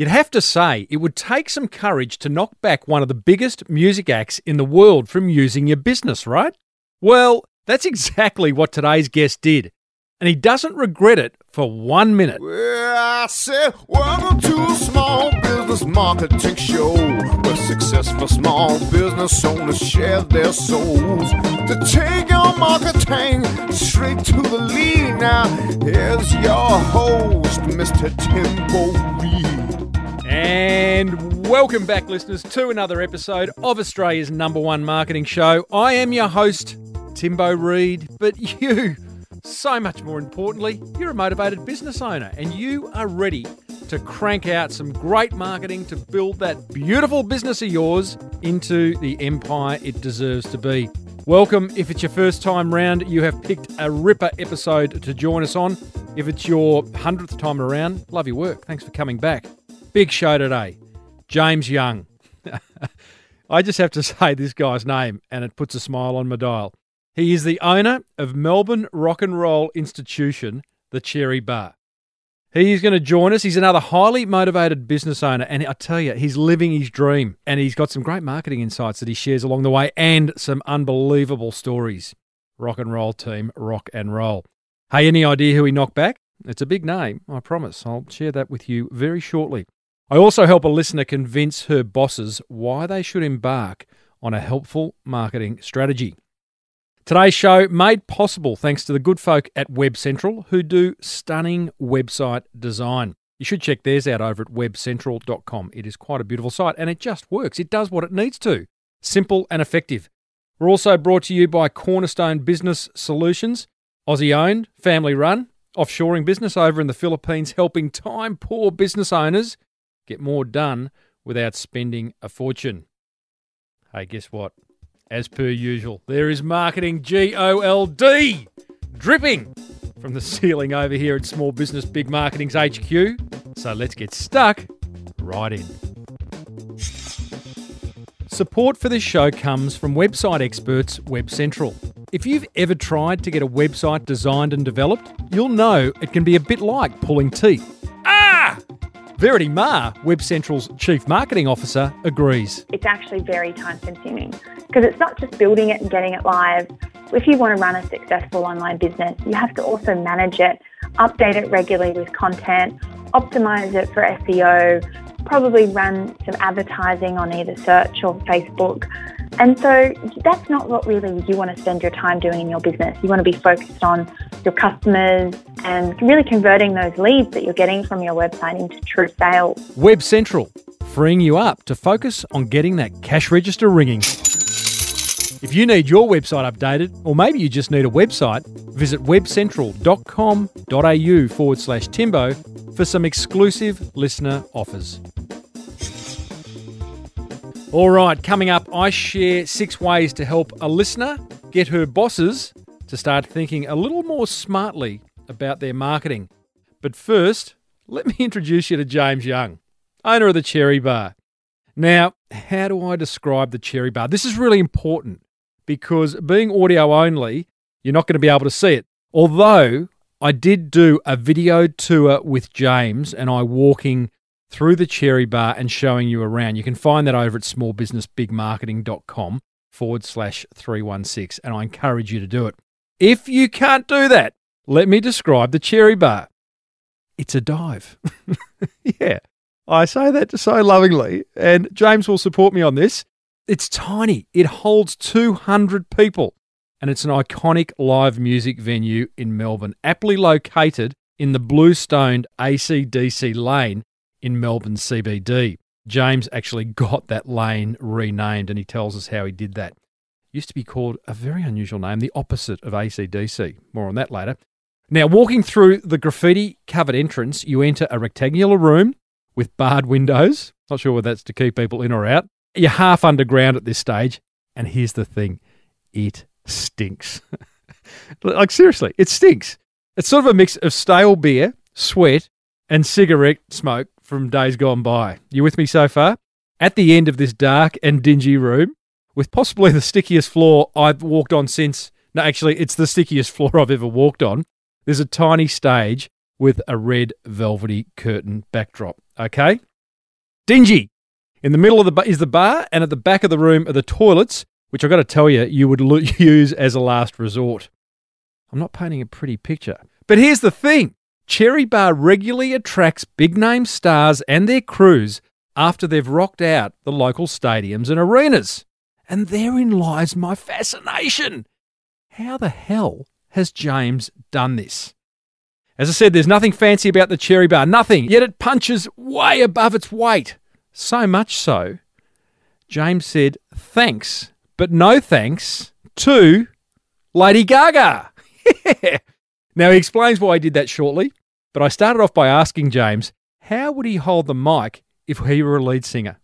You'd have to say it would take some courage to knock back one of the biggest music acts in the world from using your business, right? Well, that's exactly what today's guest did. And he doesn't regret it for one minute. Well, I said, welcome to a small business marketing show where successful small business owners share their souls to take your marketing straight to the lead. Now, here's your host, Mr. Timbo Reed. And welcome back, listeners, to another episode of Australia's number one marketing show. I am your host, Timbo Reed, but you, so much more importantly, you're a motivated business owner and you are ready to crank out some great marketing to build that beautiful business of yours into the empire it deserves to be. Welcome. If it's your first time round, you have picked a ripper episode to join us on. If it's your hundredth time around, love your work. Thanks for coming back. Big show today. James Young. I just have to say this guy's name and it puts a smile on my dial. He is the owner of Melbourne Rock and Roll Institution, the Cherry Bar. He is going to join us. He's another highly motivated business owner. And I tell you, he's living his dream. And he's got some great marketing insights that he shares along the way and some unbelievable stories. Rock and roll team, rock and roll. Hey, any idea who he knocked back? It's a big name, I promise. I'll share that with you very shortly. I also help a listener convince her bosses why they should embark on a helpful marketing strategy. Today's show made possible thanks to the good folk at Web Central who do stunning website design. You should check theirs out over at webcentral.com. It is quite a beautiful site and it just works. It does what it needs to. Simple and effective. We're also brought to you by Cornerstone Business Solutions, Aussie owned, family run, offshoring business over in the Philippines, helping time poor business owners get more done without spending a fortune. Hey, guess what? As per usual, there is marketing G O L D dripping from the ceiling over here at Small Business Big Marketing's HQ. So let's get stuck right in. Support for this show comes from website experts Web Central. If you've ever tried to get a website designed and developed, you'll know it can be a bit like pulling teeth. Ah! Verity Ma, Web Central's Chief Marketing Officer, agrees. it's actually very time consuming because it's not just building it and getting it live. If you want to run a successful online business, you have to also manage it, update it regularly with content, optimize it for SEO, probably run some advertising on either search or Facebook. And so that's not what really you want to spend your time doing in your business. You want to be focused on your customers and really converting those leads that you're getting from your website into true sales. Web Central, freeing you up to focus on getting that cash register ringing. If you need your website updated, or maybe you just need a website, visit webcentral.com.au forward slash Timbo for some exclusive listener offers. All right, coming up, I share six ways to help a listener get her bosses to start thinking a little more smartly about their marketing. But first, let me introduce you to James Young, owner of the Cherry Bar. Now, how do I describe the Cherry Bar? This is really important because being audio only, you're not going to be able to see it. Although I did do a video tour with James and I walking through the Cherry Bar and showing you around. You can find that over at smallbusinessbigmarketing.com forward slash 316, and I encourage you to do it. If you can't do that, let me describe the Cherry Bar. It's a dive. yeah, I say that so lovingly, and James will support me on this. It's tiny, it holds 200 people, and it's an iconic live music venue in Melbourne, aptly located in the Bluestone ACDC lane in Melbourne CBD. James actually got that lane renamed and he tells us how he did that. Used to be called a very unusual name, the opposite of ACDC. More on that later. Now, walking through the graffiti covered entrance, you enter a rectangular room with barred windows. Not sure whether that's to keep people in or out. You're half underground at this stage. And here's the thing it stinks. like, seriously, it stinks. It's sort of a mix of stale beer, sweat, and cigarette smoke from days gone by. You with me so far? At the end of this dark and dingy room, with possibly the stickiest floor I've walked on since. No, actually, it's the stickiest floor I've ever walked on. There's a tiny stage with a red velvety curtain backdrop. Okay? Dingy. In the middle of the ba- is the bar, and at the back of the room are the toilets, which I've got to tell you, you would lo- use as a last resort. I'm not painting a pretty picture. But here's the thing Cherry Bar regularly attracts big name stars and their crews after they've rocked out the local stadiums and arenas. And therein lies my fascination. How the hell has James done this? As I said, there's nothing fancy about the Cherry Bar, nothing, yet it punches way above its weight. So much so, James said thanks, but no thanks to Lady Gaga. now, he explains why he did that shortly, but I started off by asking James, how would he hold the mic if he were a lead singer?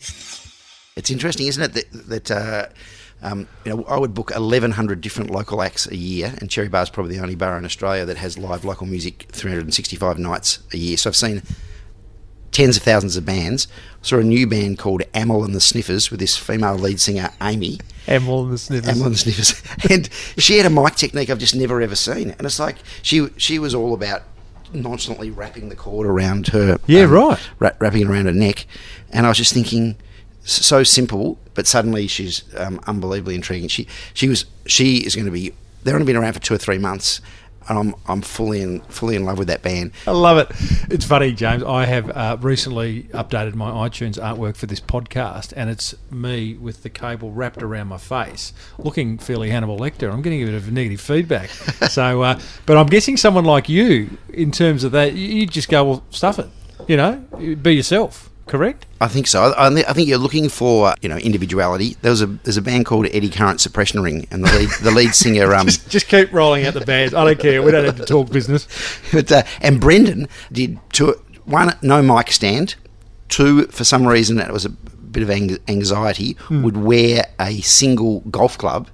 It's interesting, isn't it, that, that uh, um, you know, I would book 1,100 different local acts a year, and Cherry Bar is probably the only bar in Australia that has live local music 365 nights a year. So I've seen tens of thousands of bands. I saw a new band called Amyl and the Sniffers with this female lead singer, Amy. Amyl and the Sniffers. Amyl and the Sniffers. and she had a mic technique I've just never ever seen. And it's like she she was all about nonchalantly wrapping the cord around her. Yeah, right. Ra- wrapping it around her neck. And I was just thinking, so simple, but suddenly she's um, unbelievably intriguing. She she was she is going to be. They've only been around for two or three months. And I'm, I'm fully in fully in love with that band. I love it. It's funny, James. I have uh, recently updated my iTunes artwork for this podcast, and it's me with the cable wrapped around my face, looking fairly Hannibal Lecter. I'm getting a bit of negative feedback. so, uh, but I'm guessing someone like you, in terms of that, you just go, well, stuff it. You know, be yourself. Correct. I think so. I, I think you're looking for you know individuality. There was a there's a band called Eddie Current Suppression Ring, and the lead the lead singer um, Just, just keep rolling out the bands. I don't care. We don't have to talk business. but uh, and Brendan did two one no mic stand, two for some reason it was a bit of ang- anxiety would wear a single golf club,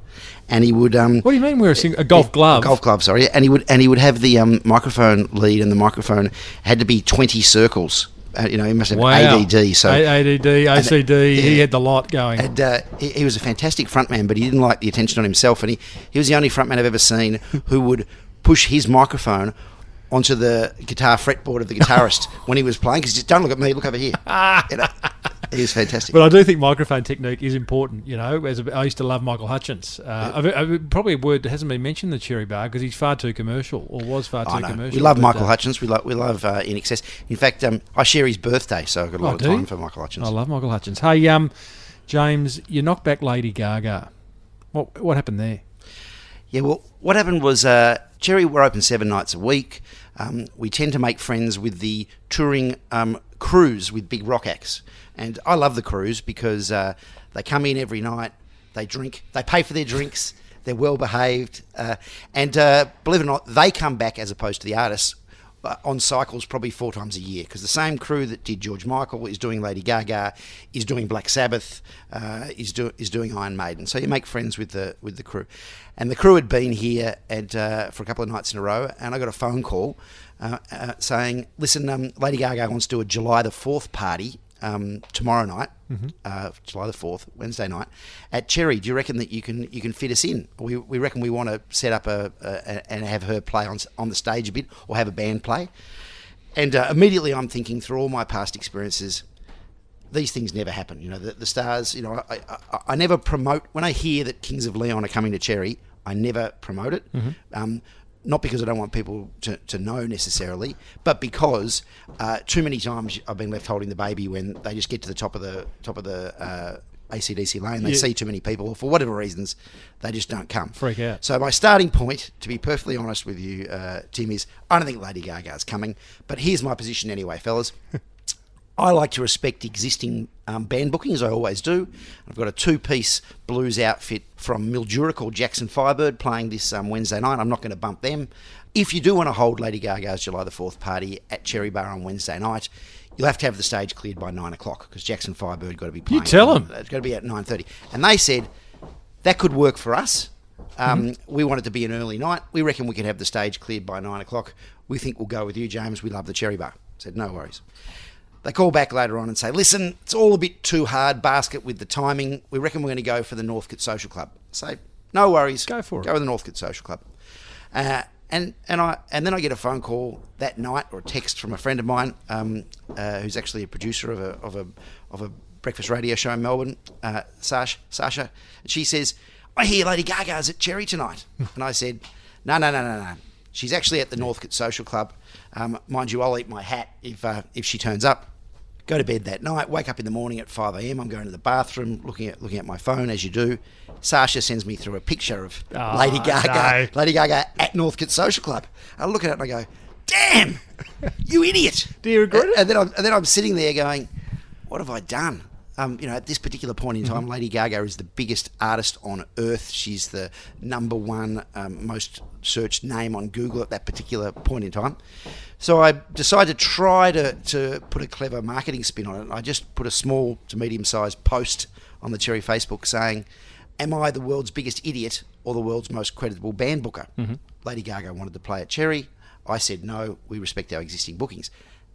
and he would um What do you mean? We're a, sing- a golf glove. golf club sorry, and he would and he would have the um, microphone lead, and the microphone had to be twenty circles. Uh, you know, he must have Wow. ADD. So ADD, OCD. He yeah. had the lot going. and uh, he, he was a fantastic frontman, but he didn't like the attention on himself, and he, he was the only frontman I've ever seen who would push his microphone onto the guitar fretboard of the guitarist when he was playing. Because just don't look at me, look over here. You know, he was fantastic. But I do think microphone technique is important. You know, as a, I used to love Michael Hutchence. Uh, I've, I've- probably a word that hasn't been mentioned in the Cherry Bar because he's far too commercial, or was far too commercial. We love but, Michael uh, Hutchence. We love we love uh, INXS. In fact, um, I share his birthday, so I've got a Oh, lot of time for Michael Hutchence. I love Michael Hutchence. Hey, um, James, you knocked back Lady Gaga. What what happened there? Yeah, well, what happened was uh, Cherry were open seven nights a week. Um, we tend to make friends with the touring um, crews with big rock acts. And I love the crews because uh, they come in every night, they drink, they pay for their drinks, they're well behaved. Uh, and uh, believe it or not, they come back as opposed to the artists uh, on cycles probably four times a year because the same crew that did George Michael is doing Lady Gaga, is doing Black Sabbath, uh, is, do, is doing Iron Maiden. So you make friends with the with the crew, and the crew had been here and uh, for a couple of nights in a row, and I got a phone call uh, uh, saying, "Listen, um, Lady Gaga wants to do a July the Fourth party." Um, tomorrow night, uh, July the fourth, Wednesday night, at Cherry. Do you reckon that you can you can fit us in? We, we reckon we want to set up a, a and have her play on on the stage a bit, or have a band play. And uh, immediately, I'm thinking through all my past experiences, these things never happen. You know, the, the stars. You know, I, I, I never promote when I hear that Kings of Leon are coming to Cherry. I never promote it. Um, not because I don't want people to, to know necessarily, but because uh, too many times I've been left holding the baby when they just get to the top of the top of the uh, ACDC lane. They Yeah. see too many people, or for whatever reasons, they just don't come. Freak out. So my starting point, to be perfectly honest with you, uh, Tim, is I don't think Lady Gaga's coming, but here's my position anyway, fellas. I like to respect existing um, band bookings. I always do. I've got a two-piece blues outfit from Mildura called Jackson Firebird playing this um, Wednesday night. I'm not going to bump them. If you do want to hold Lady Gaga's July the Fourth party at Cherry Bar on Wednesday night, you'll have to have the stage cleared by nine o'clock because Jackson Firebird got to be playing. tell 'em. It's got to be at nine thirty, and they said that could work for us. Um, We want it to be an early night. We reckon we could have the stage cleared by nine o'clock. We think we'll go with you, James. We love the Cherry Bar. said no worries. They call back later on and say, listen, it's all a bit too hard basket with the timing. We reckon we're going to go for the Northcote Social Club. Say, no worries. Go for it. Go with the Northcote Social Club. Uh, and and I and then I get a phone call that night or a text from a friend of mine um, uh, who's actually a producer of a of a of a breakfast radio show in Melbourne, uh, Sasha. Sasha, and she says, "I hear Lady Gaga's at Cherry tonight," and I said, "No, no, no, no, no. She's actually at the Northcote Social Club. Um, mind you, I'll eat my hat if uh, if she turns up." Go to bed that night. Wake up in the morning at five a.m. I'm going to the bathroom, looking at looking at my phone as you do. Sasha sends me through a picture of Oh, Lady Gaga, no. Lady Gaga at Northcote Social Club. I look at it and I go, "Damn, you idiot!" Do you regret it? And then I'm and then I'm sitting there going, "What have I done?" Um, you know, at this particular point in Mm-hmm. time, Lady Gaga is the biggest artist on earth. She's the number one um, most searched name on Google at that particular point in time. So I decided to try to, to put a clever marketing spin on it. I just put a small to medium sized post on the Cherry Facebook saying, Am I the world's biggest idiot or the world's most creditable band booker? Lady Gaga wanted to play at Cherry. I said, No, we respect our existing bookings.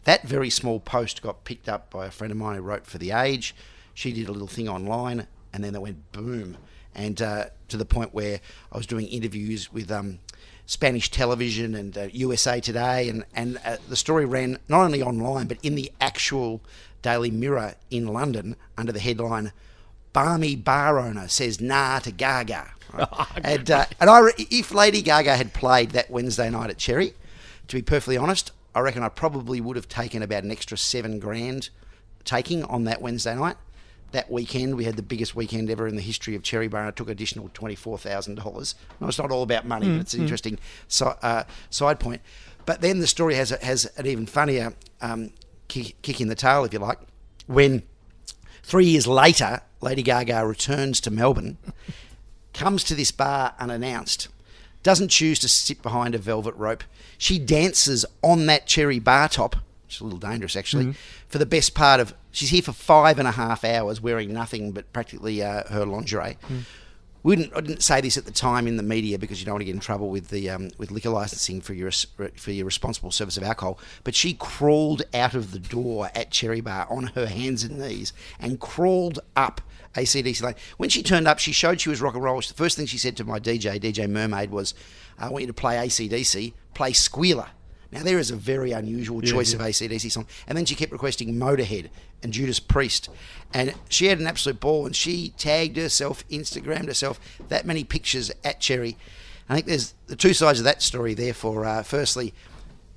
That very small post got picked up by a friend of mine who wrote for The Age. She did a little thing online, and then they went boom. And uh, to the point where I was doing interviews with um, Spanish television and uh, USA Today, and, and uh, the story ran not only online, but in the actual Daily Mirror in London under the headline Barmy bar owner says nah to Gaga. and uh, and I, re- if Lady Gaga had played that Wednesday night at Cherry, to be perfectly honest, I reckon I probably would have taken about an extra seven grand taking on that Wednesday night. That weekend, we had the biggest weekend ever in the history of Cherry Bar, and I took additional twenty-four thousand dollars. No, it's not all about money, but it's an interesting si- uh, side point. But then the story has a, has an even funnier um, kick, kick in the tail, if you like, when Three years later, Lady Gaga returns to Melbourne, comes to this bar unannounced, doesn't choose to sit behind a velvet rope. She dances on that cherry bar top, which is a little dangerous actually, for the best part of. She's here for five and a half hours wearing nothing but practically uh, her lingerie. We didn't, I didn't say this at the time in the media because you don't want to get in trouble with the um, with liquor licensing for your for your responsible service of alcohol. But she crawled out of the door at Cherry Bar on her hands and knees and crawled up ACDC Lane. When she turned up, she showed she was rock and roll. The first thing she said to my DJ, DJ Mermaid, was, "I want you to play ACDC, play Squealer." Now there is a very unusual choice of ACDC song, and then she kept requesting Motorhead and Judas Priest, and she had an absolute ball. And she tagged herself, Instagrammed herself, that many pictures at Cherry. I think there's the two sides of that story. Therefore, uh, firstly,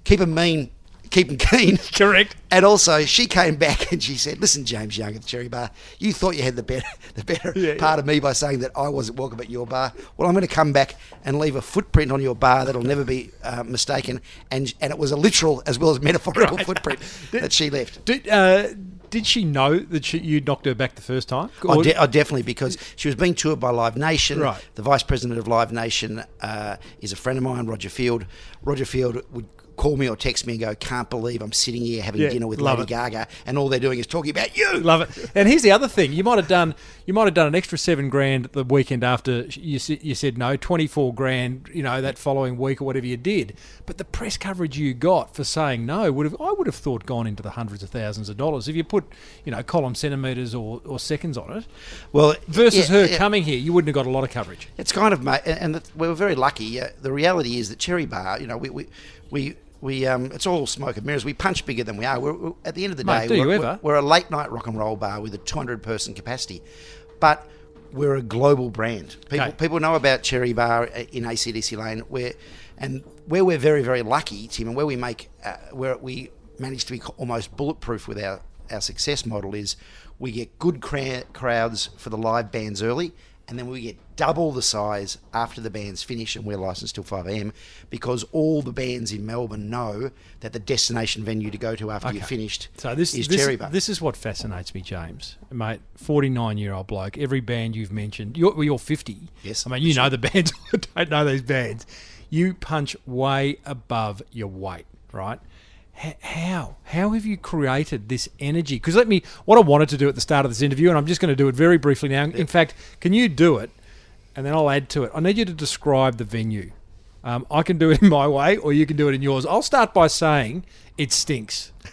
keep them mean, keep them keen. Correct. And also, she came back and she said, "Listen, James Young at the Cherry Bar, you thought you had the better, the better Yeah, part of me by saying that I wasn't welcome at your bar. Well, I'm going to come back and leave a footprint on your bar that'll never be uh, mistaken." And and it was a literal as well as metaphorical footprint that she left. Did, uh, did she know that she, you knocked her back the first time? Oh, Or- de- oh, definitely, because she was being toured by Live Nation. Right. The vice president of Live Nation uh, is a friend of mine, Roger Field. Roger Field would call me or text me and go, "Can't believe I'm sitting here having Yeah, dinner with Lady it. Gaga, and all they're doing is talking about you." Love it. And here's the other thing: you might have done you might have done an extra seven grand the weekend after you you said no, twenty four grand, you know, that following week or whatever you did. But the press coverage you got for saying no would have I would have thought gone into the hundreds of thousands of dollars if you put you know column centimeters or, or seconds on it. Well, Versus yeah, her yeah. coming here, you wouldn't have got a lot of coverage. It's kind of, and and the, we were very lucky. Uh, the reality is that Cherry Bar, you know, we we we. We, um, it's all smoke and mirrors. We punch bigger than we are. We're, we're- at the end of the Mate, day, you we're, we're a late night rock and roll bar with a 200 person capacity, but we're a global brand. People Okay. people know about Cherry Bar uh, in ACDC Lane, where and where we're very very lucky, Tim, and where we make uh, where we manage to be almost bulletproof with our our success model is we get good crowds for the live bands early, and then we get double the size after the bands finish, and we're licensed till 5 a.m. because all the bands in Melbourne know that the destination venue to go to after you're finished So this is this, Cherry Bar. this is what fascinates me, James, mate. Forty nine year old bloke. Every band you've mentioned, you're, you're fifty. Yes, I mean you know the bands. I don't know these bands. You punch way above your weight, right? How how have you created this energy? Because let me. What I wanted to do at the start of this interview, and I'm just going to do it very briefly now. In fact, can you do it? And then I'll add to it. I need you to describe the venue. Um, I can do it in my way, or you can do it in yours. I'll start by saying it stinks.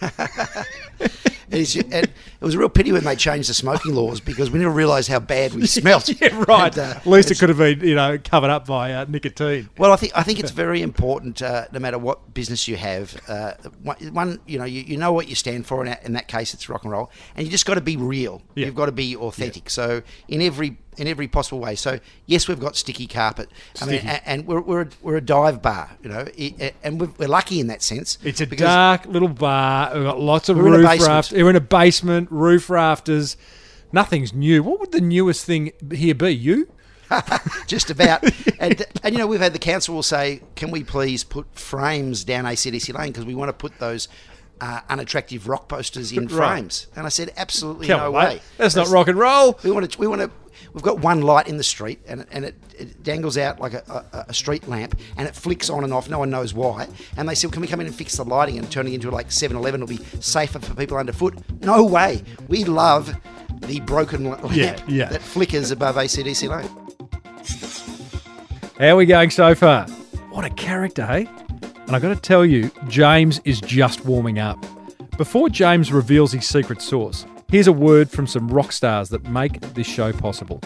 And, and it was a real pity when they changed the smoking laws because we never realised how bad we smelt. yeah, right. And, uh, At least it could have been, you know, covered up by uh, nicotine. Well, I think I think it's very important, uh, no matter what business you have. Uh, one, you know, you, you know what you stand for. In that, in that case, it's rock and roll, and you just got to be real. Yeah. You've got to be authentic. So in every in every possible way. So yes, we've got sticky carpet. I mean, and we're we're a, we're a dive bar, you know, and we're, lucky in that sense. It's a dark little bar. We've got lots of We're in a roof basement. We're in a basement, roof rafters. Nothing's new. What would the newest thing here be? You? just about. and, and you know, we've had the council will say, "Can we please put frames down ACDC Lane because we want to put those uh, unattractive rock posters in Right. frames?" And I said, "Absolutely no way. mate. That's not rock and roll. We want to. We want to. We've got one light in the street, and and it, it dangles out like a, a, a street lamp, and it flicks on and off. No one knows why. And they said, well, "Can we come in and fix the lighting and turn it into like 7-Eleven? It'll be safer for people underfoot." No way. We love the broken lamp Yeah, yeah. that flickers above ACDC Lane. How are we going so far? What a character, hey? And I've got to tell you, James is just warming up. Before James reveals his secret sauce, here's a word from some rock stars that make this show possible.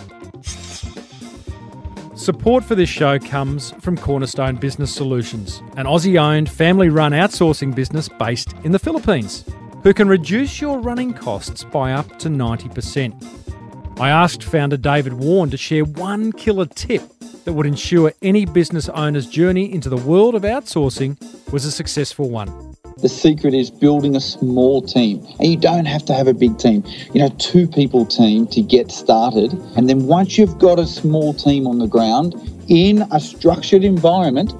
Support for this show comes from Cornerstone Business Solutions, an Aussie owned, family run outsourcing business based in the Philippines, who can reduce your running costs by up to 90%. I asked founder David Warren to share one killer tip that would ensure any business owner's journey into the world of outsourcing was a successful one. The secret is building a small team. And you don't have to have a big team. You know, two people team to get started. And then once you've got a small team on the ground in a structured environment,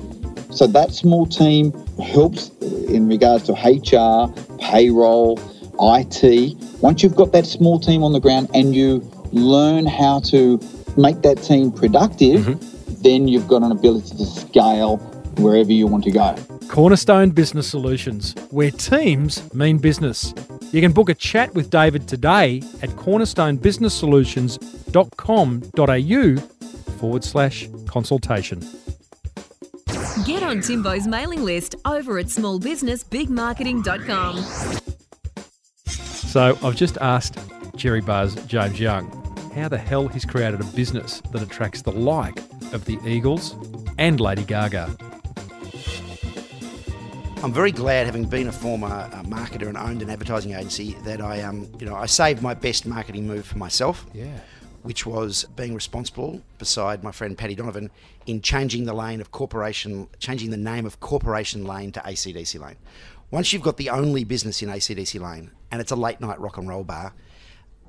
so that small team helps in regards to HR, payroll, IT. Once you've got that small team on the ground and you learn how to make that team productive, mm-hmm. then you've got an ability to scale wherever you want to go. Cornerstone Business Solutions, where teams mean business. You can book a chat with David today at cornerstonebusinesssolutions.com.au forward slash consultation. Get on Timbo's mailing list over at smallbusinessbigmarketing.com. So I've just asked Cherry Bar's James Young how the hell he's created a business that attracts the like of the Eagles and Lady Gaga. I'm very glad, having been a former uh, marketer and owned an advertising agency, that I um, you know, I saved my best marketing move for myself. Yeah. Which was being responsible, beside my friend Paddy Donovan, in changing the lane of corporation, changing the name of Corporation Lane to ACDC Lane. Once you've got the only business in ACDC Lane, and it's a late night rock and roll bar,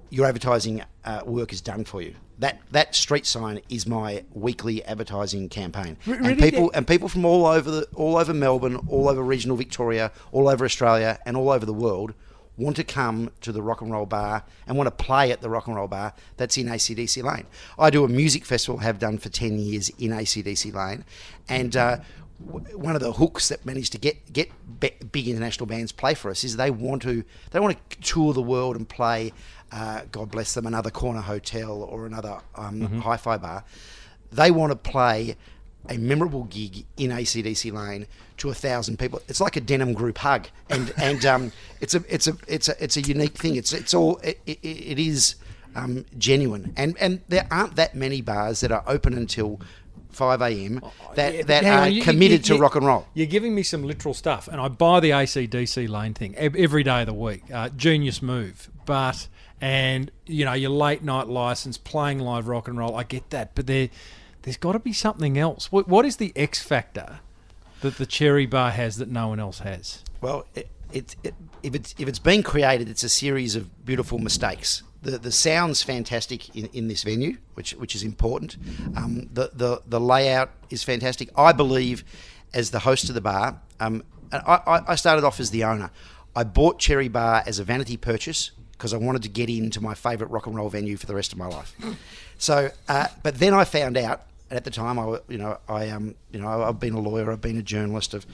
your advertising uh, work is done for you. That that street sign is my weekly advertising campaign, really? and people and people from all over the all over Melbourne, all over regional Victoria, all over Australia, and all over the world want to come to the rock and roll bar and want to play at the rock and roll bar that's in ACDC Lane. I do a music festival, have done for ten years in ACDC Lane, and. Uh, one of the hooks that managed to get get big international bands play for us is they want to they want to tour the world and play uh, God bless them another corner hotel or another um, hi-fi bar they want to play a memorable gig in ACDC Lane to a thousand people. It's like a denim group hug, and and um, it's a it's a it's a it's a unique thing. It's it's all it, it, it is um, genuine, and and there aren't that many bars that are open until five a.m. that Yeah, that are on, you- you- committed you- to rock and roll. You're giving me some literal stuff, and I buy the ACDC lane thing every day of the week. Uh, genius move, but and you know your late night license, playing live rock and roll. I get that, but there, there's got to be something else. What, what is the X factor that the Cherry Bar has that no one else has? Well, it, it, it, if it's if it's been created, it's a series of beautiful mistakes. The the sound's fantastic in, in this venue, which which is important. Um, the, the the layout is fantastic. I believe, as the host of the bar, um, and I, I- started off as the owner. I bought Cherry Bar as a vanity purchase because I wanted to get into my favourite rock and roll venue for the rest of my life. So, uh, but then I found out and at the time, I, you know, I um, you know, I've been a lawyer, I've been a journalist, I've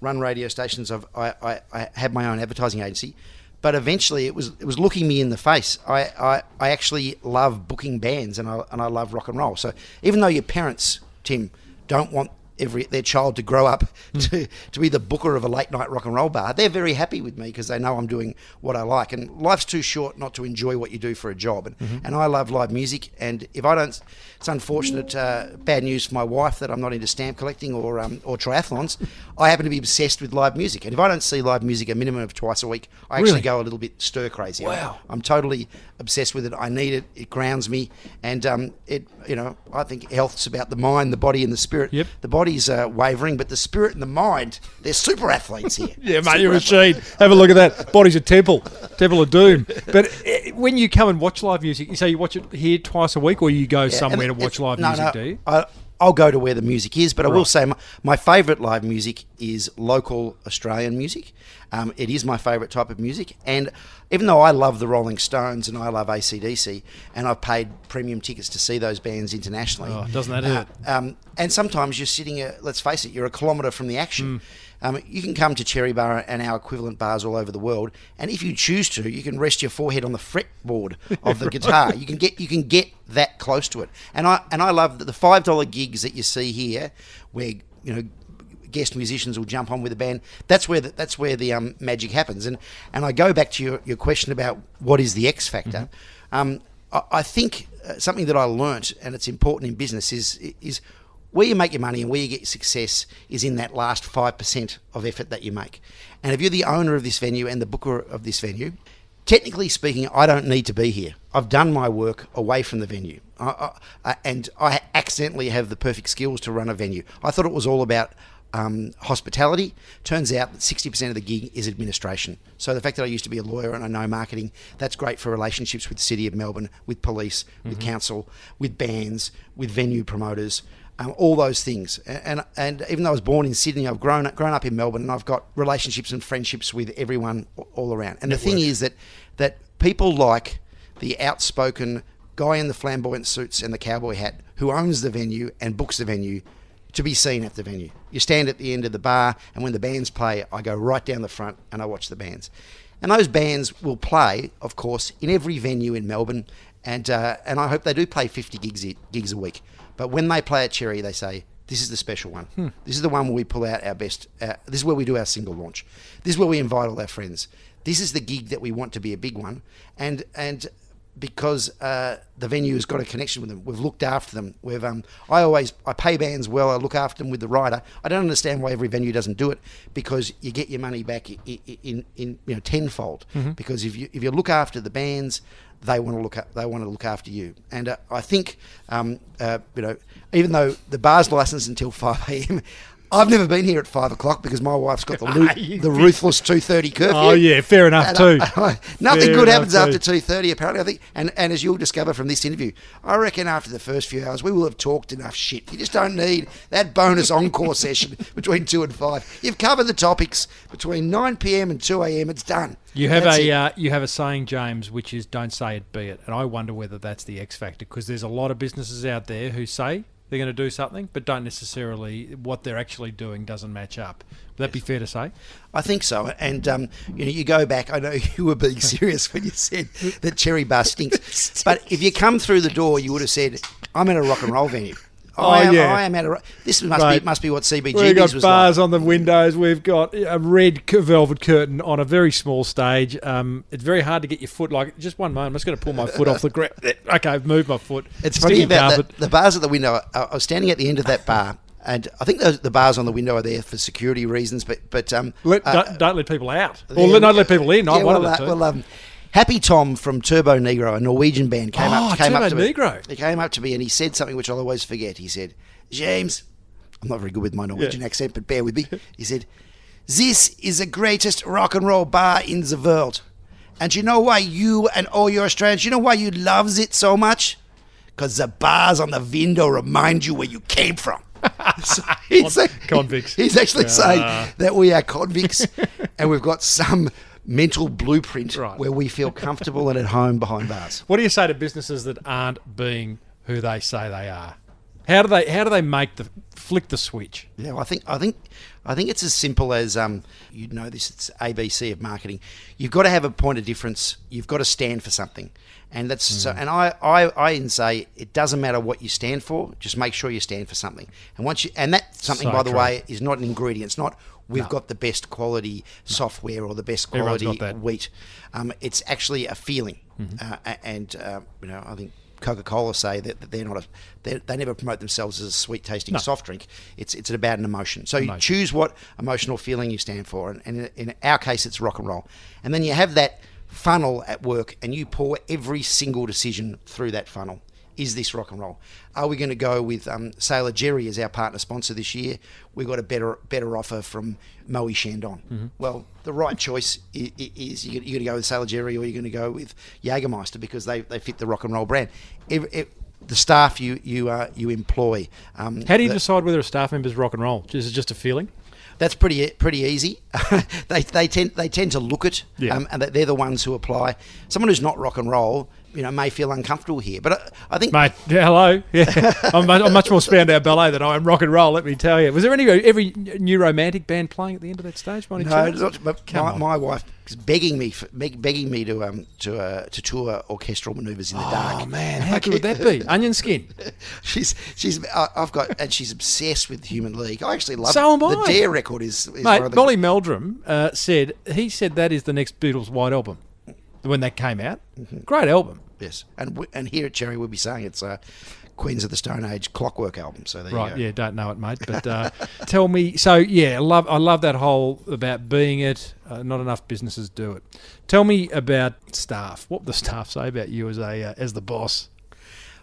run radio stations, I've, I, I, I had my own advertising agency, but eventually it was it was looking me in the face. I, I, I actually love booking bands and I and I love rock and roll. So even though your parents, Tim, don't want every their child to grow up to, to be the booker of a late night rock and roll bar. They're very happy with me because they know I'm doing what I like. And life's too short not to enjoy what you do for a job. And, and I love live music. And if I don't, it's unfortunate, uh, bad news for my wife that I'm not into stamp collecting or um, or triathlons. I happen to be obsessed with live music. And if I don't see live music a minimum of twice a week, I actually Really? go a little bit stir crazy. Wow. I'm totally obsessed with it. I need it. It grounds me, and um, it. You know, I think health's about the mind, the body, and the spirit. Yep. The body's uh, wavering, but the spirit and the mind, they're super athletes here. Yeah, mate, Super you're a machine. Have a look at that. Body's a temple, temple of doom. But eh, when you come and watch live music, you say you watch it here twice a week, or you go Yeah, somewhere to watch live no, music? no, Do you? I, I'll go to where the music is, but I will say my, my favourite live music is local Australian music. Um, it is my favourite type of music, and even though I love the Rolling Stones and I love ACDC, and I've paid premium tickets to see those bands internationally, Oh, doesn't that hurt? Uh, um, and sometimes you're sitting, a, let's face it, you're a kilometre from the action. Um, you can come to Cherry Bar and our equivalent bars all over the world, and if you choose to, you can rest your forehead on the fretboard of the guitar. You can get you can get that close to it. And I and I love that the five dollar gigs that you see here, where you know guest musicians will jump on with a band. That's where the, that's where the um, magic happens. And and I go back to your, your question about what is the X factor. Um, I, I think uh, something that I learnt, and it's important in business, is is where you make your money and where you get your success is in that last 5% of effort that you make. And if you're the owner of this venue and the booker of this venue, technically speaking, I don't need to be here. I've done my work away from the venue. I, I, and I accidentally have the perfect skills to run a venue. I thought it was all about um, hospitality. Turns out that 60% of the gig is administration. So the fact that I used to be a lawyer and I know marketing, that's great for relationships with the City of Melbourne, with police, with council, with bands, with venue promoters um, all those things. A- And, and even though I was born in Sydney, I've grown grown up in Melbourne, and I've got relationships and friendships with everyone all around. And the thing is that that people like the outspoken guy in the flamboyant suits and the cowboy hat who owns the venue and books the venue to be seen at the venue. You stand at the end of the bar, and when the bands play, I go right down the front and I watch the bands. And those bands will play, of course, in every venue in Melbourne, and uh, and I hope they do play 50 gigs gigs a week. But when they play at Cherry, they say, "This is the special one. This is the one where we pull out our best. Uh, this is where we do our single launch. This is where we invite all our friends. This is the gig that we want to be a big one." And and because uh, the venue has got a connection with them. We've looked after them. We've um, I always I pay bands well. I look after them with the rider. I don't understand why every venue doesn't do it because you get your money back in in, in you know tenfold. Because if you if you look after the bands, they want to look at, they want to look after you. And uh, I think um, uh, you know even though the bar's licensed until five a.m. I've never been here at five o'clock because my wife's got the, lo- the ruthless two thirty curfew. Oh, yeah, fair enough And too. I- I- nothing Fair good happens too. after two thirty. Apparently, I think, and and as you'll discover from this interview, I reckon after the first few hours we will have talked enough shit. You just don't need that bonus encore session between two and five. You've covered the topics between nine p.m. and two a.m. It's done. You have That's a uh, you have a saying, James, which is "Don't say it, be it," and I wonder whether that's the X factor because there's a lot of businesses out there who say they're going to do something, but don't necessarily what they're actually doing doesn't match up. Would that be fair to say? I think so. And um, you know, you go back. I know you were being serious when you said that Cherry Bar stinks. but if you come through the door, you would have said, "I'm at a rock and roll venue." Oh, I am, yeah. I am at a. ro- This must be must be what CBGB's We've got bars like. on the windows. We've got a red velvet curtain on a very small stage. Um, it's very hard to get your foot. Like just one moment, I'm just going to pull my foot off the ground. Okay, I've moved my foot. It's funny about the, the bars at the window. I, I was standing at the end of that bar, and I think those, the bars on the window are there for security reasons. But but um, Let, uh, don't, don't let people out, or yeah, let, not let people in. Yeah, one well, of the uh, two. well, um, Happy Tom from Turbonegro, a Norwegian band, came Oh, up. Ah, came Turbo up to me. Negro. He came up to me and he said something which I'll always forget. He said, "James, I'm not very good with my Norwegian Yeah. accent, but bear with me." He said, "This is the greatest rock and roll bar in the world, and you know why you and all your Australians, you know why you loves it so much." Because the bars on the window remind you where you came from. So he's, Convicts. He's actually saying that we are convicts and we've got some mental blueprint Right. where we feel comfortable and at home behind bars. What do you say to businesses that aren't being who they say they are? How do they how do they make the flick the switch? Yeah, well, I think I think I think it's as simple as um, you know this. It's ABC of marketing. You've got to have a point of difference. You've got to stand for something, and that's so. And I I I even say it doesn't matter what you stand for. Just make sure you stand for something. And once you and that something, So by the true. way, is not an ingredient. It's not we've got the best quality software or the best quality wheat. Um, it's actually a feeling, Mm-hmm. uh, and uh, you know I think. Coca-Cola say that that they're not a they they never promote themselves as a sweet tasting soft drink. It's it's about an emotion. So you choose what emotional feeling you stand for, and, and in our case, it's rock and roll. And then you have that funnel at work, and you pour every single decision through that funnel. Is this rock and roll? Are we going to go with um, Sailor Jerry as our partner sponsor this year? We got a better better offer from Moët Chandon. Well, the right choice is, is you're going to go with Sailor Jerry or you're going to go with Jägermeister because they, they fit the rock and roll brand. Every, ev the staff you you uh, you employ. Um, How do you the- decide whether a staff member is rock and roll? Is it just a feeling? that's pretty pretty easy. they, they tend they tend to look it, Yeah. um, and they're the ones who apply. Someone who's not rock and roll, you know, may feel uncomfortable here. But I, I think Mate, yeah, hello. Yeah, I'm, mu- I'm much more Spandau Ballet than I am rock and roll. Let me tell you. Was there any every new romantic band playing at the end of that stage? by any no, not, but my, my wife is begging me for, beg, begging me to um to uh, to tour orchestral manoeuvres in the dark. Oh man, how good would that be? Onion skin. she's she's I- I've got and she's obsessed with Human League. I actually love So am the I. Dare record is, is Mate, Molly Meldrum uh, said he said that is the next Beatles White album when that came out. Mm-hmm. Great album. yes, and w- and here at Cherry we'll be saying it's uh, Queens of the Stone Age Clockwork album. So there you Right, yeah, don't know it, mate. But uh, tell me, so yeah, I love I love that whole about being it. Uh, not enough businesses do it. Tell me about staff. What the staff say about you as a uh, as the boss?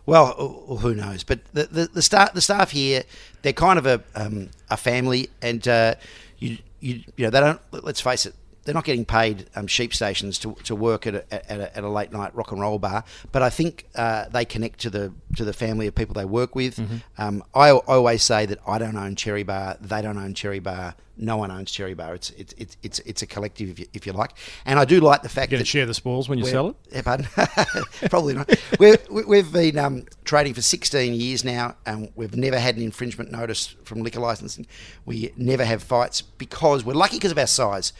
Well, oh, who knows? But the the, the staff the staff here, they're kind of a um, a family, and uh, you you you know they don't. Let's face it. They're not getting paid um, sheep stations to, to work at a, at, a, at a late night rock and roll bar, but I think uh, they connect to the to the family of people they work with. Um, I, I always say that I don't own Cherry Bar, they don't own Cherry Bar, no one owns Cherry Bar. It's it's it's it's, it's a collective, if you, if you like. And I do like the fact that You that share the spoils when you sell it? Yeah, pardon? Probably not. We- we've been um, trading for 16 years now, and we've never had an infringement notice from liquor licensing. We never have fights because we're lucky because of our size.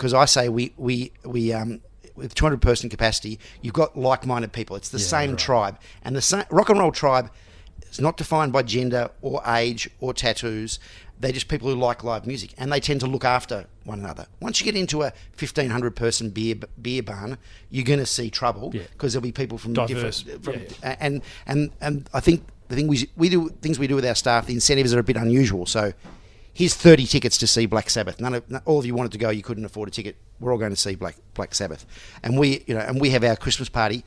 Because I say we we we um, with 200 person capacity, you've got like-minded people. It's the same tribe, and the same rock and roll tribe is not defined by gender or age or tattoos. They're just people who like live music, and they tend to look after one another. Once you get into a 1500 person beer beer barn, you're going to see trouble Yeah. because there'll be people from Diverse, different. From, yeah, And and and I think the thing we we do things we do with our staff, the incentives are a bit unusual. So. Here's 30 tickets to see Black Sabbath. None of all of you wanted to go, you couldn't afford a ticket. We're all going to see Black Black Sabbath, and we, you know, and we have our Christmas party,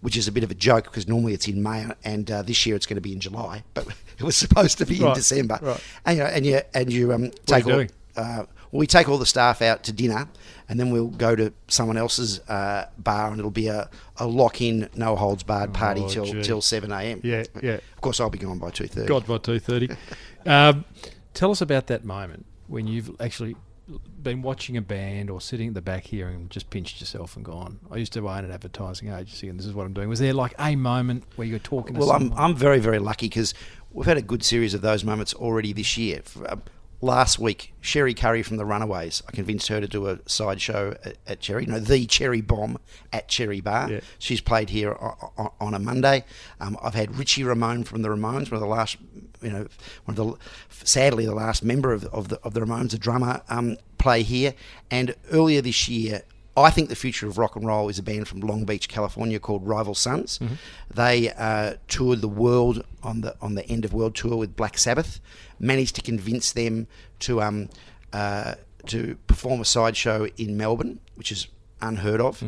which is a bit of a joke because normally it's in May, and uh, this year it's going to be in July, but it was supposed to be in December. right. And you know, and you and you um, take you all, uh, well, we take all the staff out to dinner, and then we'll go to someone else's uh, bar, and it'll be a, a lock-in, no holds barred party Oh, till gee. till seven a.m. Yeah, yeah. Of course, I'll be gone by two thirty. God by two thirty. um, tell us about that moment when you've actually been watching a band or sitting at the back here and just pinched yourself and gone. I used to own an advertising agency, and this is what I'm doing. Was there like a moment where you're talking? To Well, I'm. I'm very, very lucky because we've had a good series of those moments already this year. Uh, Last week, Cherie Currie from the Runaways, I convinced her to do a side show at, at Cherry, no, the Cherry Bomb at Cherry Bar. Yeah. She's played here on, on, a Monday. Um, I've had Richie Ramone from the Ramones, one of the last, you know, one of the, sadly, the last member of, of the of the Ramones, a drummer, um, play here. And earlier this year, I think the future of rock and roll is a band from Long Beach, California called Rival Sons. They uh, toured the world on the on the end of world tour with Black Sabbath. Managed to convince them to um, uh, to perform a sideshow in Melbourne, which is unheard of.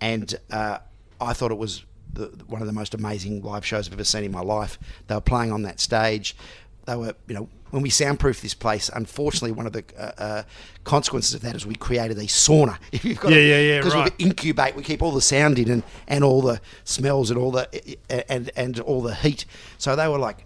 And uh, I thought it was the, one of the most amazing live shows I've ever seen in my life. They were playing on that stage. They were, you know, when we soundproofed this place, unfortunately, one of the uh, uh, consequences of that is we created a sauna. If you've got Yeah, yeah, yeah, Because right. we incubate, we keep all the sound in and, and all the smells and all the and and all the heat. So they were like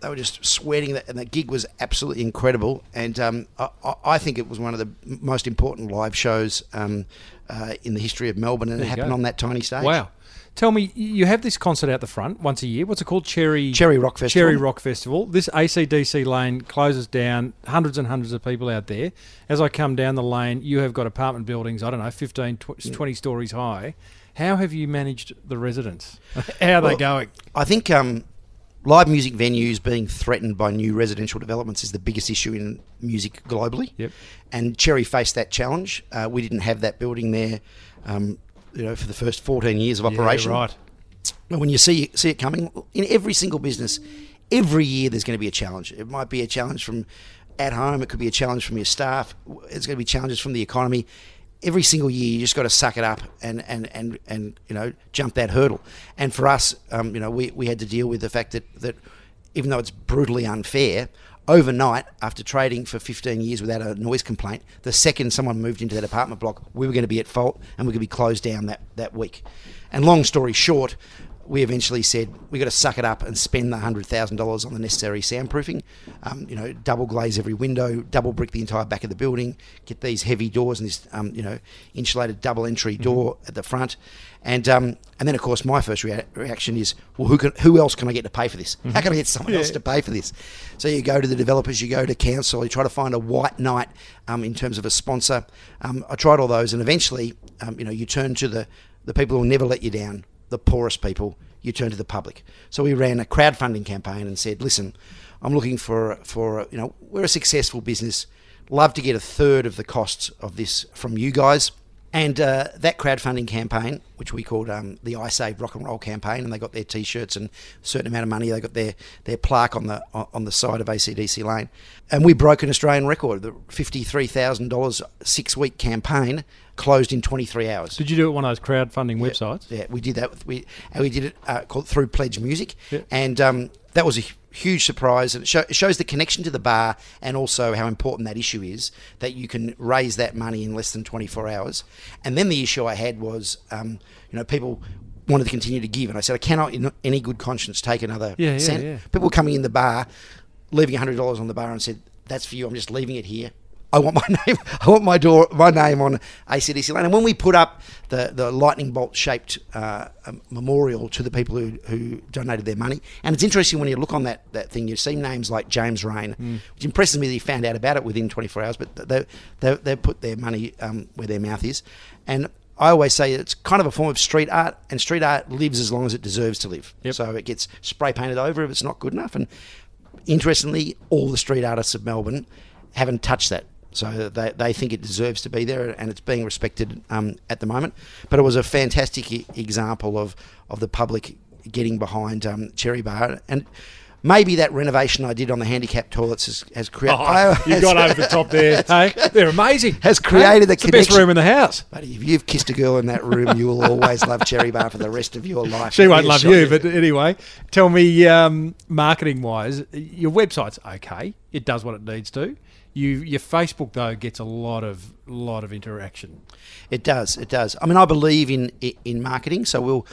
they were just sweating, and the gig was absolutely incredible. And um, I, I- think it was one of the most important live shows um, uh, in the history of Melbourne, and it happened go. on that tiny stage. Wow. Tell me, you have this concert out the front once a year. What's it called? Cherry Cherry Rock Festival. Cherry Rock Festival. This ACDC lane closes down. Hundreds and hundreds of people out there. As I come down the lane, you have got apartment buildings. I don't know, 15, tw- 20 stories high. How have you managed the residents? How are they going? I think um, live music venues being threatened by new residential developments is the biggest issue in music globally. Yep. And Cherry faced that challenge. Uh, we didn't have that building there, um, you know, for the first 14 years of operation. Yeah, right. But when you see see it coming in every single business, every year there's going to be a challenge. It might be a challenge from at home. It could be a challenge from your staff. It's going to be challenges from the economy. Every single year, you just got to suck it up and and, and, and you know jump that hurdle. And for us, um, you know, we, we had to deal with the fact that that even though it's brutally unfair, overnight after trading for 15 years without a noise complaint, the second someone moved into that apartment block, we were going to be at fault and we to be closed down that that week. And long story short, we eventually said we got to suck it up and spend the hundred thousand dollars on the necessary soundproofing. Um, you know, double glaze every window, double brick the entire back of the building, get these heavy doors and this um, you know insulated double entry door at the front, and um, and then of course my first rea- reaction is, well, who can who else can I get to pay for this? How can I get someone else to pay for this? So you go to the developers, you go to council, you try to find a white knight um, in terms of a sponsor. Um, I tried all those, and eventually, um, you know, you turn to the the people who will never let you down the poorest people, you turn to the public. So we ran a crowdfunding campaign and said, listen, I'm looking for for you know we're a successful business, love to get a third of the costs of this from you guys. And uh, that crowdfunding campaign, which we called um, the I Saved Rock and Roll campaign, and they got their T-shirts and a certain amount of money. They got their, their plaque on the on the side of ACDC Lane, and we broke an Australian record. The fifty three thousand dollars six week campaign closed in twenty three hours. Did you do it on one of those crowdfunding websites? Yeah, we did that. With, we and we did it uh, called through Pledge Music, Yeah. and um, that was a huge surprise. And it, show, it shows the connection to the bar, and also how important that issue is that you can raise that money in less than twenty four hours. And then the issue I had was, um, you know, people wanted to continue to give, and I said I cannot, in any good conscience, take another Yeah, yeah, cent. yeah. People were coming in the bar, leaving hundred dollars on the bar, and said, "That's for you. I'm just leaving it here." I want my name. I want my door, my name on ACDC Lane. And when we put up the, the lightning bolt shaped uh, um, memorial to the people who, who donated their money, and it's interesting when you look on that, that thing, you see names like James Reyne, which impresses me that he found out about it within 24 hours. But they they, they put their money um, where their mouth is, and I always say it's kind of a form of street art, and street art lives as long as it deserves to live. Yep. So it gets spray painted over if it's not good enough, and interestingly, all the street artists of Melbourne haven't touched that. So they, they think it deserves to be there, and it's being respected um, at the moment. But it was a fantastic example of, of the public getting behind um, Cherry Bar, and maybe that renovation I did on the handicap toilets has, has created. Oh, you got over the top there. hey, they're amazing. Has created the the best room in the house. But if you've kissed a girl in that room, you will always love Cherry Bar for the rest of your life. She won't love you, but anyway, tell me, um, marketing wise, your website's okay. It does what it needs to. You, your Facebook though gets a lot of lot of interaction. It does. It does. I mean, I believe in in- in marketing, so we'll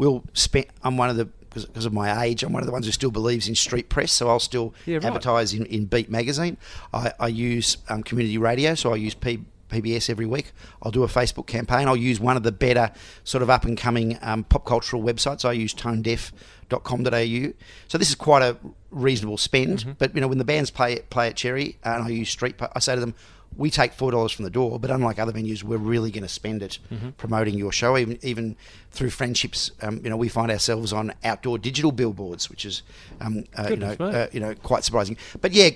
we'll spend. I'm one of the because of my age, I'm one of the ones who still believes in street press. So I'll still Yeah, right. advertise in, in Beat magazine. I, I use um, community radio, so I use P, PBS every week. I'll do a Facebook campaign. I'll use one of the better sort of up and coming um, pop cultural websites. I use tonedeaf.com.au. So this is quite a reasonable spend. Mm-hmm. But you know, when the bands play play at Cherry, uh, and I use street, I say to them, we take four dollars from the door, but unlike other venues, we're really going to spend it Mm-hmm. promoting your show. Even even through friendships, um, you know, we find ourselves on outdoor digital billboards, which is, um, uh, you know, uh, you know, quite surprising. But yeah,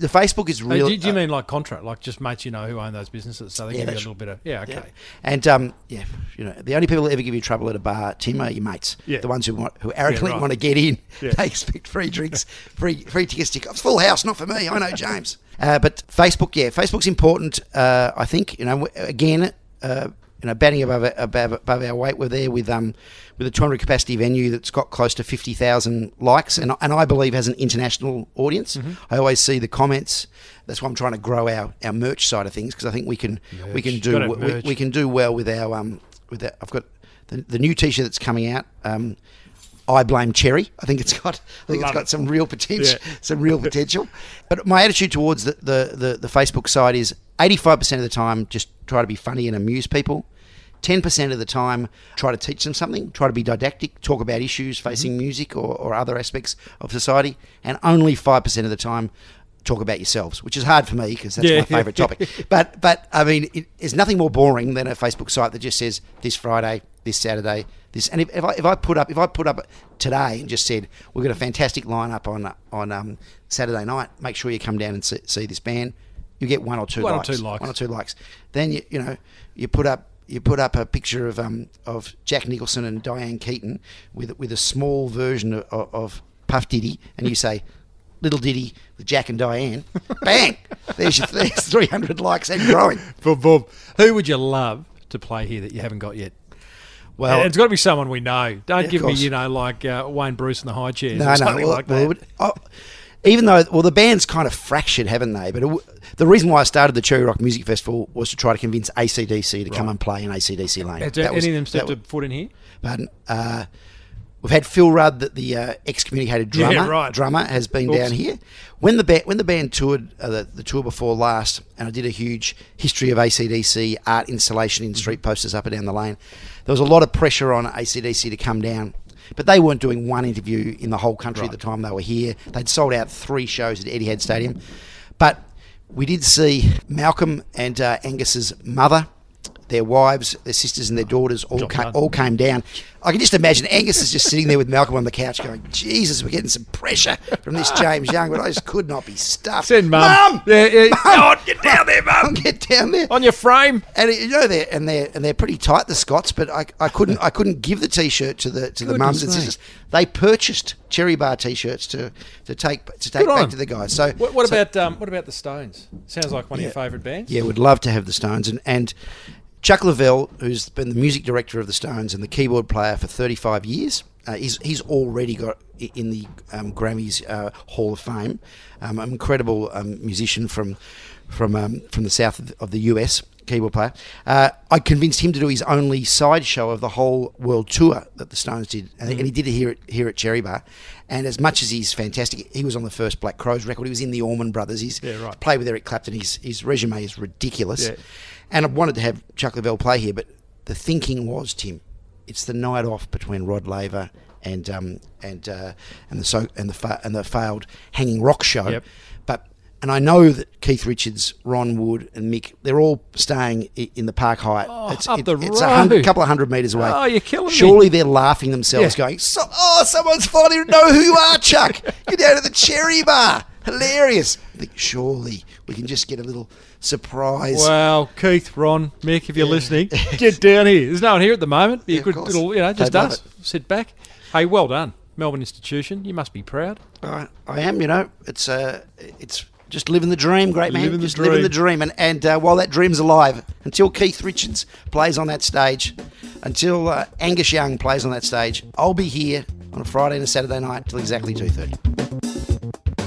the Facebook is Hey, really. do, do you uh, mean like contract, like just mates you know who own those businesses, so they Yeah, give you a little bit of yeah, okay. Yeah. And um, yeah, you know, the only people that ever give you trouble at a bar, Tim, are your mates. Yeah. The ones who want, who arrogantly right. want to get in. They expect free drinks, free free tickets. To, it's full house, not for me. I know James. Uh, but Facebook, yeah, Facebook's important. Uh, I think you know, again, uh, you know, batting above above, above our weight. We're there with um with a 200 capacity venue that's got close to 50,000 likes, and and I believe has an international audience. Mm-hmm. I always see the comments. That's why I'm trying to grow our, our merch side of things because I think we can we can do we, we can do well with our um with that. I've got the, the new T-shirt that's coming out. Um, I blame Cherry. I think it's got I think Love it's got it. some real potential. Yeah. Some real potential. But my attitude towards the, the, the, the Facebook side is 85% of the time just try to be funny and amuse people. 10% of the time try to teach them something, try to be didactic, talk about issues mm-hmm. facing music or, or other aspects of society. And only 5% of the time talk about yourselves, which is hard for me because that's Yeah. my favourite topic. But but I mean, it, there's nothing more boring than a Facebook site that just says this Friday, this Saturday, this. And if, if I if I put up if I put up today and just said we've got a fantastic lineup on on um, Saturday night, make sure you come down and see, see this band. You get one or two One or likes. two likes. One or two likes. Then you you know you put up. You put up a picture of um, of Jack Nicholson and Diane Keaton with with a small version of, of Puff Diddy, and you say, "Little Diddy with Jack and Diane." Bang! There's your there's 300 likes and growing. Boom, boom. Who would you love to play here that you haven't got yet? Well, And it's got to be someone we know. Don't Yeah, give me, you know, like uh, Wayne Bruce and the High Chairs no, or no, something well, like that. oh, even though well the band's kind of fractured, haven't they? But it, the reason why I started the Cherry Rock Music Festival was to try to convince ACDC to come and play in ACDC Lane. Has That any was- of them stepped a foot in here? But uh, we've had Phil Rudd, that the uh, excommunicated Yeah, drummer. right. Drummer has been Oops. down here. When the band when the band toured uh, the, the tour before last, and I did a huge history of ACDC art installation in street posters up and down the lane. There was a lot of pressure on ACDC to come down. But they weren't doing one interview in the whole country at the time they were here. They'd sold out three shows at Etihad Stadium. But we did see Malcolm and uh, Angus's mother, their wives, their sisters, and their daughters all Job ca- done. all came down. I can just imagine Angus is just sitting there with Malcolm on the couch, going, "Jesus, we're getting some pressure from this James Young, but I just could not be stuffed." Send mum. Mum, Yeah, yeah. Mum, get down there, mum, get down there. On your frame. And you know they're and they're and they're pretty tight the Scots, but I, I couldn't I couldn't give the t-shirt to the to the mums and sisters. They purchased Cherry Bar t-shirts to to take to take Good back to the guys. So What, what so- about um, what about the Stones? Sounds like one of your favourite bands. yeah, would love to have the Stones and and Chuck Leavell, who's been the music director of the Stones and the keyboard player for 35 years, uh, he's he's already got in the um, Grammys uh, Hall of Fame. Um, an incredible um, musician from from um, from the south of the, US, keyboard player. Uh, I convinced him to do his only sideshow of the whole world tour that the Stones did, and, and he did it here at here at Cherry Bar. And as much as he's fantastic, he was on the first Black Crowes record. He was in the Allman Brothers. He's Yeah, right. played with Eric Clapton. His his resume is ridiculous. Yeah. And I wanted to have Chuck Leavell play here, but the thinking was, Tim, it's the night off between Rod Laver and um, and uh, and the so and the fa- and the failed Hanging Rock show. Yep. But and I know that Keith Richards, Ron Wood, and Mick, they're all staying in the Park Hyatt. Oh, it's up the it's a hundred, couple of hundred metres away. Oh, you're killing me. Surely they're laughing themselves, Yeah. going, so, "Oh, someone's finally know who you are, Chuck. You're down at the Cherry Bar. Hilarious. I think surely we can just get a little surprise. Wow, Keith, Ron, Mick, if you're yeah. listening, get down here. There's no one here at the moment. Be yeah, a good little, you know, just Sit back. Hey, well done, Melbourne Institution. You must be proud. I, I am. You know, it's uh, it's just living the dream, great man. Living just dream. living the dream. And, and uh, while that dream's alive, until Keith Richards plays on that stage, until uh, Angus Young plays on that stage, I'll be here on a Friday and a Saturday night till exactly 2.30.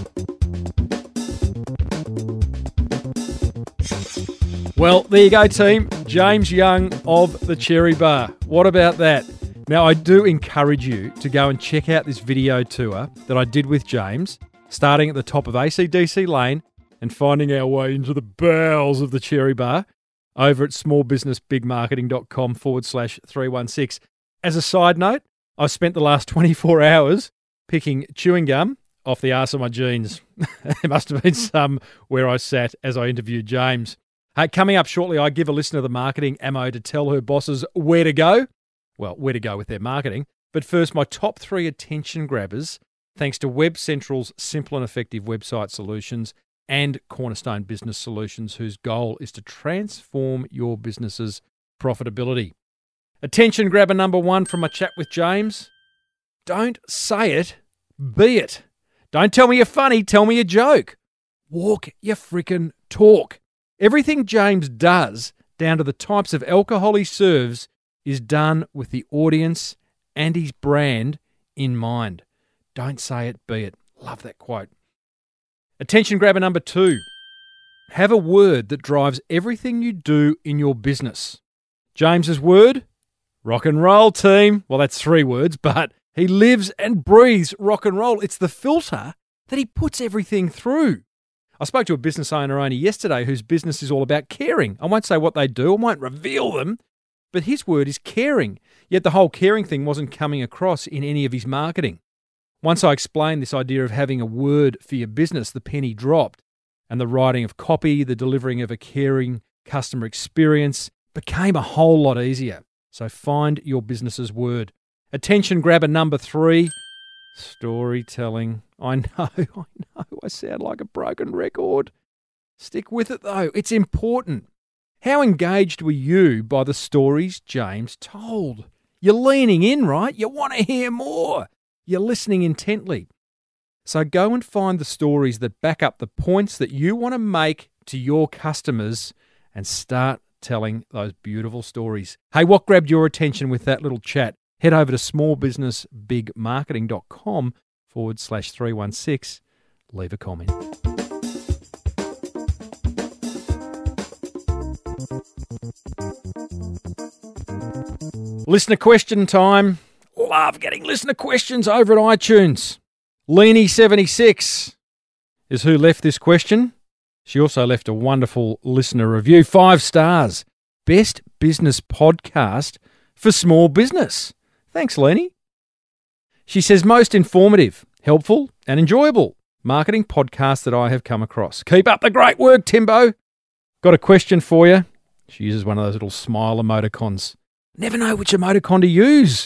Well, there you go, team. James Young of the Cherry Bar. What about that? Now, I do encourage you to go and check out this video tour that I did with James, starting at the top of ACDC Lane and finding our way into the bowels of the Cherry Bar over at smallbusinessbigmarketing.com forward slash 316. As a side note, I spent the last 24 hours picking chewing gum off the arse of my jeans. there must have been some where I sat as I interviewed James. Coming up shortly, I give a listener the marketing ammo to tell her bosses where to go. Well, where to go with their marketing. But first, my top three attention grabbers, thanks to Web Central's simple and effective website solutions and Cornerstone Business Solutions, whose goal is to transform your business's profitability. Attention grabber number one from my chat with James don't say it, be it. Don't tell me you're funny, tell me a joke. Walk your frickin' talk. Everything James does, down to the types of alcohol he serves, is done with the audience and his brand in mind. Don't say it, be it. Love that quote. Attention grabber number two. Have a word that drives everything you do in your business. James's word Rock and roll team. Well, that's three words, but he lives and breathes rock and roll. It's the filter that he puts everything through. I spoke to a business owner only yesterday whose business is all about caring. I won't say what they do, I won't reveal them, but his word is caring. Yet the whole caring thing wasn't coming across in any of his marketing. Once I explained this idea of having a word for your business, the penny dropped, and the writing of copy, the delivering of a caring customer experience became a whole lot easier. So find your business's word. Attention grabber number three storytelling. I know, I know, I sound like a broken record. Stick with it though, it's important. How engaged were you by the stories James told? You're leaning in, right? You want to hear more. You're listening intently. So go and find the stories that back up the points that you want to make to your customers and start telling those beautiful stories. Hey, what grabbed your attention with that little chat? Head over to smallbusinessbigmarketing.com forward slash 316. Leave a comment. Listener question time. Love getting listener questions over at iTunes. Leanie76 is who left this question. She also left a wonderful listener review. Five stars. Best business podcast for small business. Thanks, Leanie. She says, most informative, helpful, and enjoyable marketing podcast that I have come across. Keep up the great work, Timbo. Got a question for you. She uses one of those little smile emoticons. Never know which emoticon to use.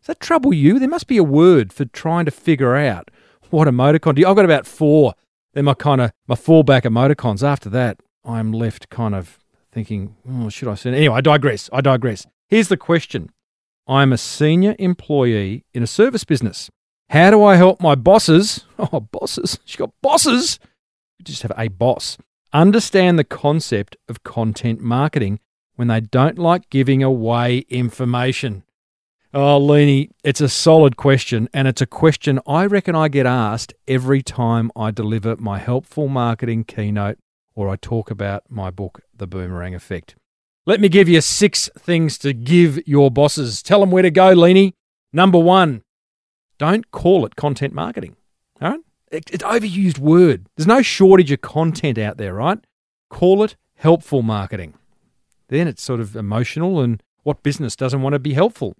Does that trouble you? There must be a word for trying to figure out what emoticon do you. I've got about four. They're my kind of my fallback emoticons. After that, I'm left kind of thinking, oh, should I send? Anyway, I digress. I digress. Here's the question. I'm a senior employee in a service business. How do I help my bosses? Oh, bosses. She's got bosses. You just have a boss. Understand the concept of content marketing when they don't like giving away information. Oh, Leanie, it's a solid question, and it's a question I reckon I get asked every time I deliver my helpful marketing keynote or I talk about my book, The Boomerang Effect. Let me give you six things to give your bosses. Tell them where to go, Leanie. Number one, don't call it content marketing. All right? It's overused word. There's no shortage of content out there, right? Call it helpful marketing. Then it's sort of emotional, and what business doesn't want to be helpful?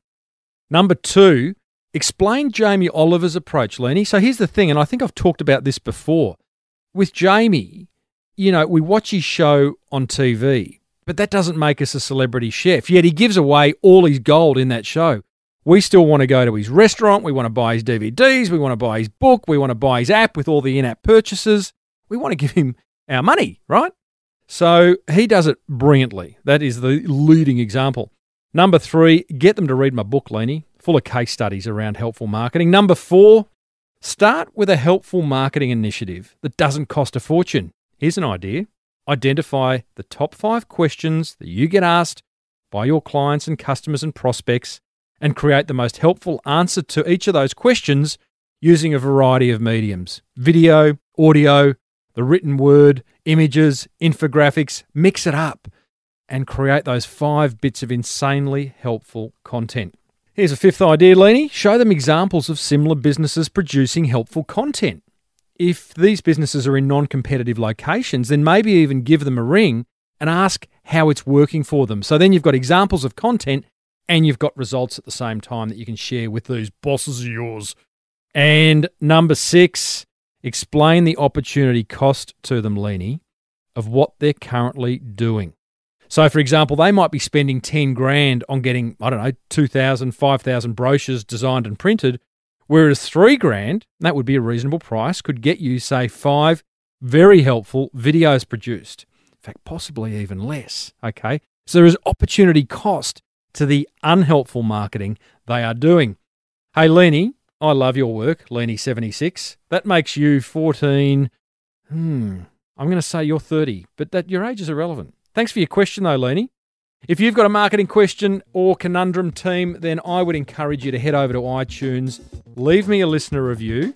Number two, explain Jamie Oliver's approach, Lenny. So here's the thing, and I think I've talked about this before. With Jamie, you know, we watch his show on TV, but that doesn't make us a celebrity chef. Yet he gives away all his gold in that show. We still want to go to his restaurant. We want to buy his DVDs. We want to buy his book. We want to buy his app with all the in app purchases. We want to give him our money, right? So he does it brilliantly. That is the leading example. Number three, get them to read my book, Leanie, full of case studies around helpful marketing. Number four, start with a helpful marketing initiative that doesn't cost a fortune. Here's an idea identify the top five questions that you get asked by your clients and customers and prospects and create the most helpful answer to each of those questions using a variety of mediums video, audio, the written word, images, infographics, mix it up and create those five bits of insanely helpful content. Here's a fifth idea, Leanie. Show them examples of similar businesses producing helpful content. If these businesses are in non competitive locations, then maybe even give them a ring and ask how it's working for them. So then you've got examples of content and you've got results at the same time that you can share with these bosses of yours. And number six, explain the opportunity cost to them, Leanie, of what they're currently doing. So, for example, they might be spending 10 grand on getting, I don't know, 2,000, 5,000 brochures designed and printed, whereas three grand, that would be a reasonable price, could get you, say, five very helpful videos produced. In fact, possibly even less. Okay. So there is opportunity cost to the unhelpful marketing they are doing. Hey, Lenny, I love your work, Lenny76. That makes you 14. Hmm. I'm going to say you're 30, but that your age is irrelevant. Thanks for your question, though, Lenny. If you've got a marketing question or conundrum team, then I would encourage you to head over to iTunes, leave me a listener review,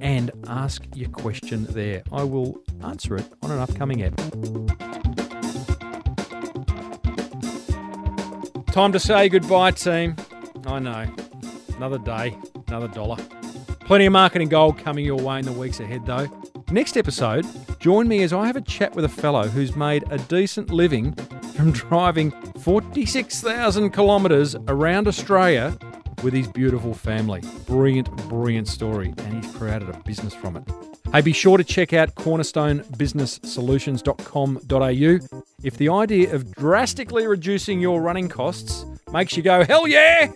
and ask your question there. I will answer it on an upcoming ep. Time to say goodbye, team. I know. Another day, another dollar. Plenty of marketing gold coming your way in the weeks ahead, though. Next episode, join me as I have a chat with a fellow who's made a decent living from driving 46,000 kilometres around Australia with his beautiful family. Brilliant, brilliant story, and he's created a business from it. Hey, be sure to check out cornerstonebusinesssolutions.com.au if the idea of drastically reducing your running costs makes you go, hell yeah!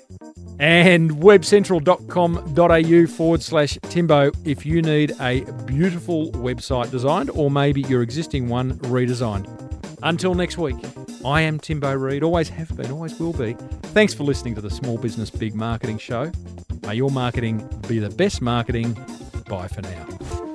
And webcentral.com.au forward slash Timbo if you need a beautiful website designed or maybe your existing one redesigned. Until next week, I am Timbo Reid, always have been, always will be. Thanks for listening to the Small Business Big Marketing Show. May your marketing be the best marketing. Bye for now.